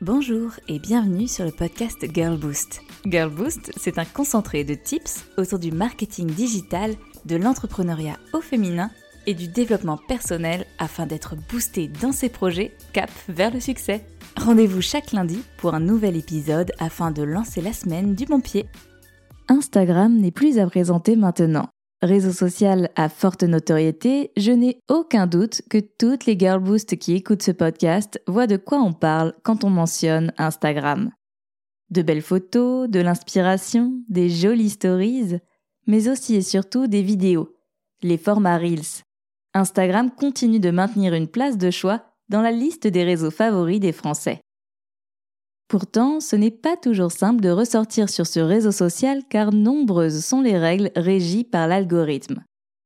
Bonjour et bienvenue sur le podcast Girl Boost. Girl Boost, c'est un concentré de tips autour du marketing digital, de l'entrepreneuriat au féminin et du développement personnel afin d'être boosté dans ses projets cap vers le succès. Rendez-vous chaque lundi pour un nouvel épisode afin de lancer la semaine du bon pied. Instagram n'est plus à présenter maintenant. Réseau social à forte notoriété, je n'ai aucun doute que toutes les girl boosts qui écoutent ce podcast voient de quoi on parle quand on mentionne Instagram. De belles photos, de l'inspiration, des jolies stories, mais aussi et surtout des vidéos, les formats Reels. Instagram continue de maintenir une place de choix dans la liste des réseaux favoris des Français. Pourtant, ce n'est pas toujours simple de ressortir sur ce réseau social car nombreuses sont les règles régies par l'algorithme,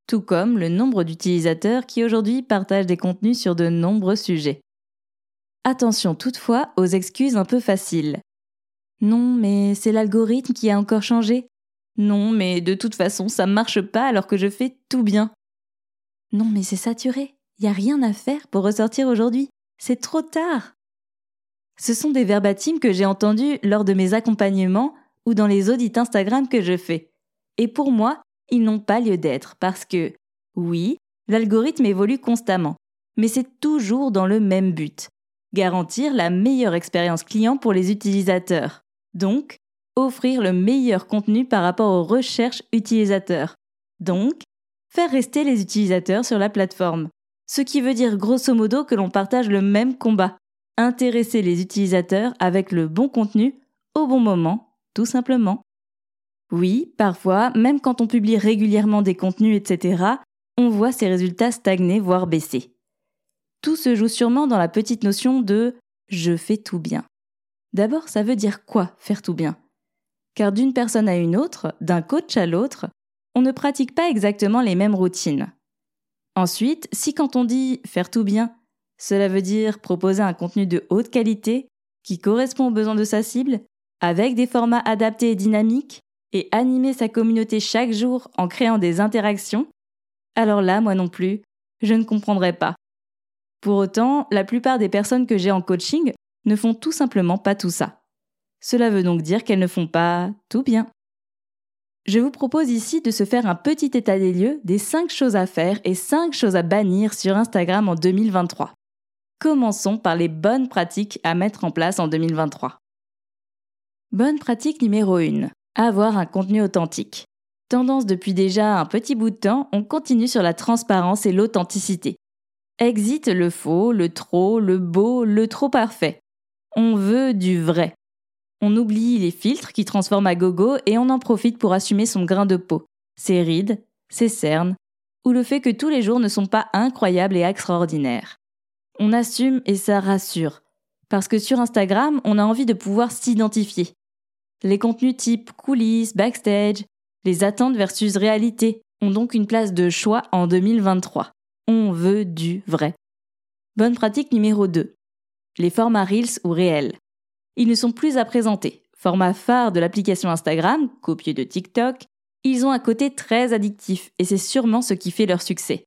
tout comme le nombre d'utilisateurs qui aujourd'hui partagent des contenus sur de nombreux sujets. Attention toutefois aux excuses un peu faciles. Non, mais c'est l'algorithme qui a encore changé. Non, mais de toute façon, ça marche pas alors que je fais tout bien. Non, mais c'est saturé. Il n'y a rien à faire pour ressortir aujourd'hui. C'est trop tard. Ce sont des verbatims que j'ai entendus lors de mes accompagnements ou dans les audits Instagram que je fais. Et pour moi, ils n'ont pas lieu d'être parce que, oui, l'algorithme évolue constamment, mais c'est toujours dans le même but. Garantir la meilleure expérience client pour les utilisateurs. Donc, offrir le meilleur contenu par rapport aux recherches utilisateurs. Donc, faire rester les utilisateurs sur la plateforme. Ce qui veut dire grosso modo que l'on partage le même combat intéresser les utilisateurs avec le bon contenu au bon moment, tout simplement. Oui, parfois, même quand on publie régulièrement des contenus, etc., on voit ces résultats stagner, voire baisser. Tout se joue sûrement dans la petite notion de je fais tout bien. D'abord, ça veut dire quoi faire tout bien? Car d'une personne à une autre, d'un coach à l'autre, on ne pratique pas exactement les mêmes routines. Ensuite, si quand on dit faire tout bien, cela veut dire proposer un contenu de haute qualité qui correspond aux besoins de sa cible, avec des formats adaptés et dynamiques, et animer sa communauté chaque jour en créant des interactions, alors là, moi non plus, je ne comprendrai pas. Pour autant, la plupart des personnes que j'ai en coaching ne font tout simplement pas tout ça. Cela veut donc dire qu'elles ne font pas tout bien. Je vous propose ici de se faire un petit état des lieux des 5 choses à faire et 5 choses à bannir sur Instagram en 2023. Commençons par les bonnes pratiques à mettre en place en 2023. Bonne pratique numéro 1. Avoir un contenu authentique. Tendance depuis déjà un petit bout de temps, on continue sur la transparence et l'authenticité. Exit le faux, le trop, le beau, le trop parfait. On veut du vrai. On oublie les filtres qui transforment à gogo et on en profite pour assumer son grain de peau, ses rides, ses cernes, ou le fait que tous les jours ne sont pas incroyables et extraordinaires on assume et ça rassure. Parce que sur Instagram, on a envie de pouvoir s'identifier. Les contenus type coulisses, backstage, les attentes versus réalité ont donc une place de choix en 2023. On veut du vrai. Bonne pratique numéro 2. Les formats Reels ou réels. Ils ne sont plus à présenter. Format phare de l'application Instagram, copieux de TikTok, ils ont un côté très addictif et c'est sûrement ce qui fait leur succès.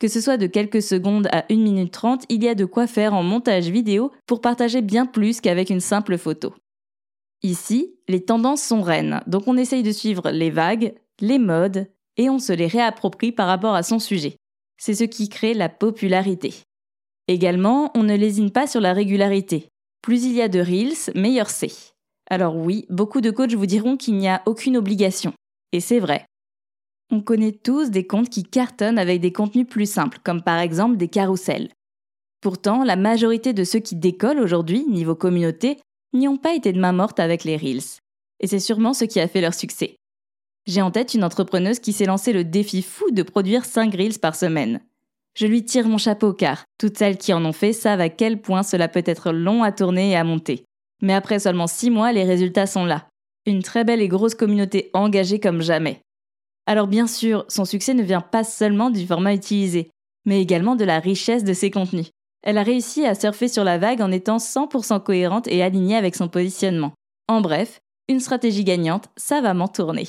Que ce soit de quelques secondes à 1 minute 30, il y a de quoi faire en montage vidéo pour partager bien plus qu'avec une simple photo. Ici, les tendances sont reines, donc on essaye de suivre les vagues, les modes, et on se les réapproprie par rapport à son sujet. C'est ce qui crée la popularité. Également, on ne lésine pas sur la régularité. Plus il y a de Reels, meilleur c'est. Alors oui, beaucoup de coachs vous diront qu'il n'y a aucune obligation. Et c'est vrai. On connaît tous des comptes qui cartonnent avec des contenus plus simples, comme par exemple des carousels. Pourtant, la majorité de ceux qui décollent aujourd'hui, niveau communauté, n'y ont pas été de main morte avec les Reels. Et c'est sûrement ce qui a fait leur succès. J'ai en tête une entrepreneuse qui s'est lancé le défi fou de produire 5 Reels par semaine. Je lui tire mon chapeau car toutes celles qui en ont fait savent à quel point cela peut être long à tourner et à monter. Mais après seulement 6 mois, les résultats sont là. Une très belle et grosse communauté engagée comme jamais. Alors bien sûr, son succès ne vient pas seulement du format utilisé, mais également de la richesse de ses contenus. Elle a réussi à surfer sur la vague en étant 100% cohérente et alignée avec son positionnement. En bref, une stratégie gagnante, savamment tournée.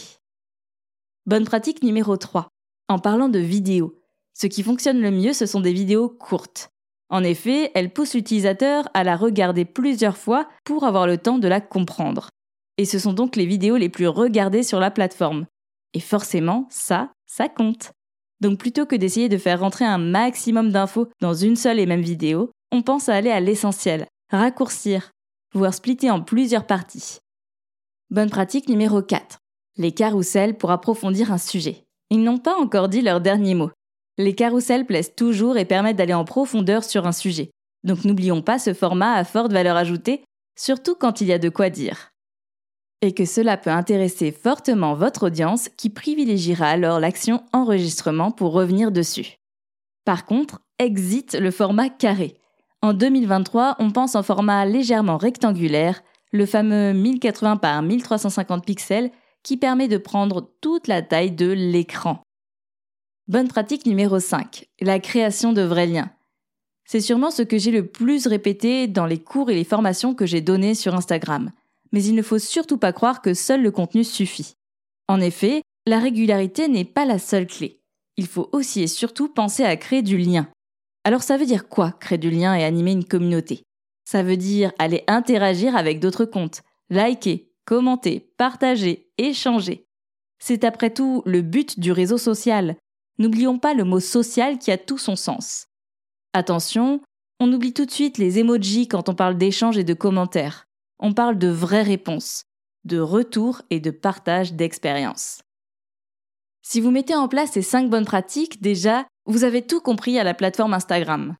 Bonne pratique numéro 3. En parlant de vidéos, ce qui fonctionne le mieux, ce sont des vidéos courtes. En effet, elle pousse l'utilisateur à la regarder plusieurs fois pour avoir le temps de la comprendre. Et ce sont donc les vidéos les plus regardées sur la plateforme. Et forcément, ça, ça compte. Donc plutôt que d'essayer de faire rentrer un maximum d'infos dans une seule et même vidéo, on pense à aller à l'essentiel, raccourcir, voire splitter en plusieurs parties. Bonne pratique numéro 4. Les carousels pour approfondir un sujet. Ils n'ont pas encore dit leur dernier mot. Les carousels plaisent toujours et permettent d'aller en profondeur sur un sujet. Donc n'oublions pas ce format à forte valeur ajoutée, surtout quand il y a de quoi dire. Et que cela peut intéresser fortement votre audience qui privilégiera alors l'action enregistrement pour revenir dessus. Par contre, exit le format carré. En 2023, on pense en format légèrement rectangulaire, le fameux 1080 par 1350 pixels qui permet de prendre toute la taille de l'écran. Bonne pratique numéro 5, la création de vrais liens. C'est sûrement ce que j'ai le plus répété dans les cours et les formations que j'ai données sur Instagram. Mais il ne faut surtout pas croire que seul le contenu suffit. En effet, la régularité n'est pas la seule clé. Il faut aussi et surtout penser à créer du lien. Alors ça veut dire quoi, créer du lien et animer une communauté? Ça veut dire aller interagir avec d'autres comptes, liker, commenter, partager, échanger. C'est après tout le but du réseau social. N'oublions pas le mot social qui a tout son sens. Attention, on oublie tout de suite les emojis quand on parle d'échange et de commentaires. On parle de vraies réponses, de retour et de partage d'expériences. Si vous mettez en place ces 5 bonnes pratiques, déjà, vous avez tout compris à la plateforme Instagram.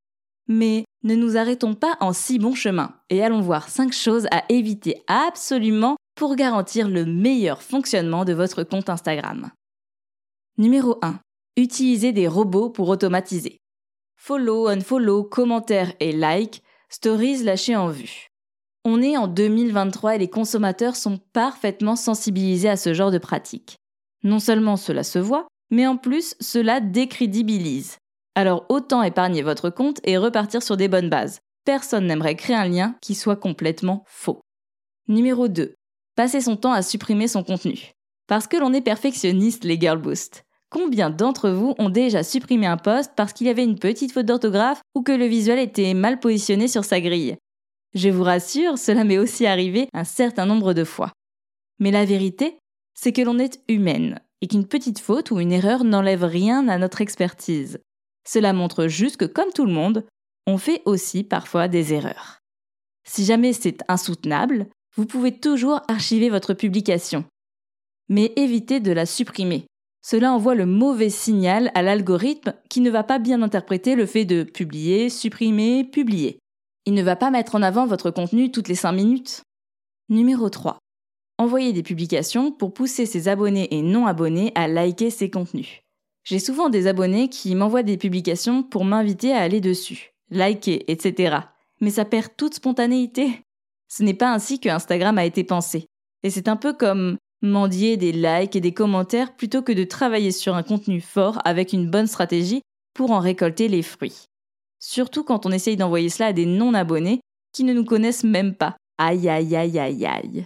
Mais ne nous arrêtons pas en si bon chemin et allons voir 5 choses à éviter absolument pour garantir le meilleur fonctionnement de votre compte Instagram. Numéro 1. Utilisez des robots pour automatiser. Follow, unfollow, commentaires et like, stories lâchées en vue. On est en 2023 et les consommateurs sont parfaitement sensibilisés à ce genre de pratique. Non seulement cela se voit, mais en plus cela décrédibilise. Alors autant épargner votre compte et repartir sur des bonnes bases. Personne n'aimerait créer un lien qui soit complètement faux. Numéro 2. Passer son temps à supprimer son contenu. Parce que l'on est perfectionniste les Girl Boost. Combien d'entre vous ont déjà supprimé un post parce qu'il y avait une petite faute d'orthographe ou que le visuel était mal positionné sur sa grille? Je vous rassure, cela m'est aussi arrivé un certain nombre de fois. Mais la vérité, c'est que l'on est humaine et qu'une petite faute ou une erreur n'enlève rien à notre expertise. Cela montre juste que, comme tout le monde, on fait aussi parfois des erreurs. Si jamais c'est insoutenable, vous pouvez toujours archiver votre publication. Mais évitez de la supprimer. Cela envoie le mauvais signal à l'algorithme qui ne va pas bien interpréter le fait de publier, supprimer, publier. Il ne va pas mettre en avant votre contenu toutes les 5 minutes. Numéro 3 envoyer des publications pour pousser ses abonnés et non abonnés à liker ses contenus. J'ai souvent des abonnés qui m'envoient des publications pour m'inviter à aller dessus, liker, etc. Mais ça perd toute spontanéité. Ce n'est pas ainsi que Instagram a été pensé. Et c'est un peu comme mendier des likes et des commentaires plutôt que de travailler sur un contenu fort avec une bonne stratégie pour en récolter les fruits. Surtout quand on essaye d'envoyer cela à des non-abonnés qui ne nous connaissent même pas. Aïe aïe aïe aïe aïe.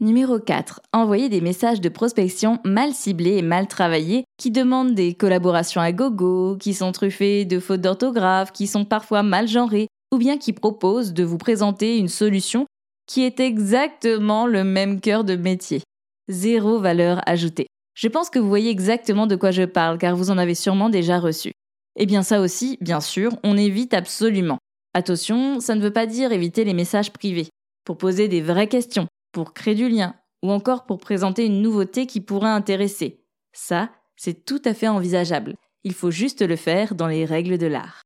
Numéro 4. Envoyer des messages de prospection mal ciblés et mal travaillés qui demandent des collaborations à gogo, qui sont truffés de fautes d'orthographe, qui sont parfois mal genrés, ou bien qui proposent de vous présenter une solution qui est exactement le même cœur de métier. Zéro valeur ajoutée. Je pense que vous voyez exactement de quoi je parle car vous en avez sûrement déjà reçu. Eh bien ça aussi, bien sûr, on évite absolument. Attention, ça ne veut pas dire éviter les messages privés. Pour poser des vraies questions, pour créer du lien, ou encore pour présenter une nouveauté qui pourrait intéresser. Ça, c'est tout à fait envisageable. Il faut juste le faire dans les règles de l'art.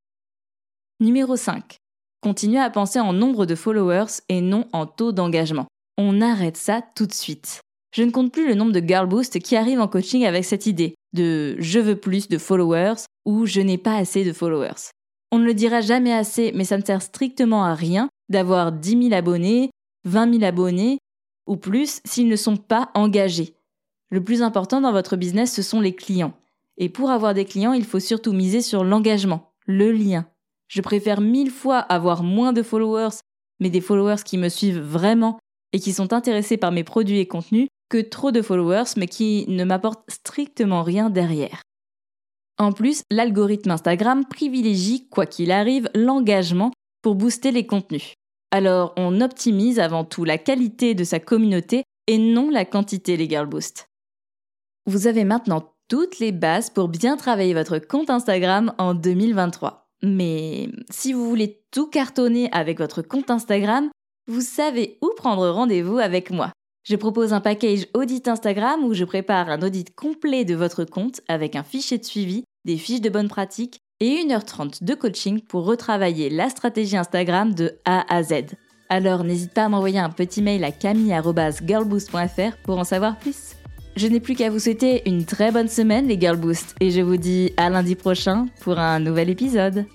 Numéro 5. Continuez à penser en nombre de followers et non en taux d'engagement. On arrête ça tout de suite. Je ne compte plus le nombre de girl boost qui arrivent en coaching avec cette idée de je veux plus de followers ou je n'ai pas assez de followers. On ne le dira jamais assez, mais ça ne sert strictement à rien d'avoir 10 000 abonnés, 20 000 abonnés ou plus s'ils ne sont pas engagés. Le plus important dans votre business, ce sont les clients. Et pour avoir des clients, il faut surtout miser sur l'engagement, le lien. Je préfère mille fois avoir moins de followers, mais des followers qui me suivent vraiment et qui sont intéressés par mes produits et contenus, que trop de followers, mais qui ne m'apportent strictement rien derrière. En plus, l'algorithme Instagram privilégie, quoi qu'il arrive, l'engagement pour booster les contenus. Alors on optimise avant tout la qualité de sa communauté et non la quantité les Girl Boost. Vous avez maintenant toutes les bases pour bien travailler votre compte Instagram en 2023. Mais si vous voulez tout cartonner avec votre compte Instagram, vous savez où prendre rendez-vous avec moi. Je propose un package audit Instagram où je prépare un audit complet de votre compte avec un fichier de suivi, des fiches de bonne pratique et 1h30 de coaching pour retravailler la stratégie Instagram de A à Z. Alors n'hésite pas à m'envoyer un petit mail à camille.girlboost.fr pour en savoir plus. Je n'ai plus qu'à vous souhaiter une très bonne semaine les Girl Boost et je vous dis à lundi prochain pour un nouvel épisode.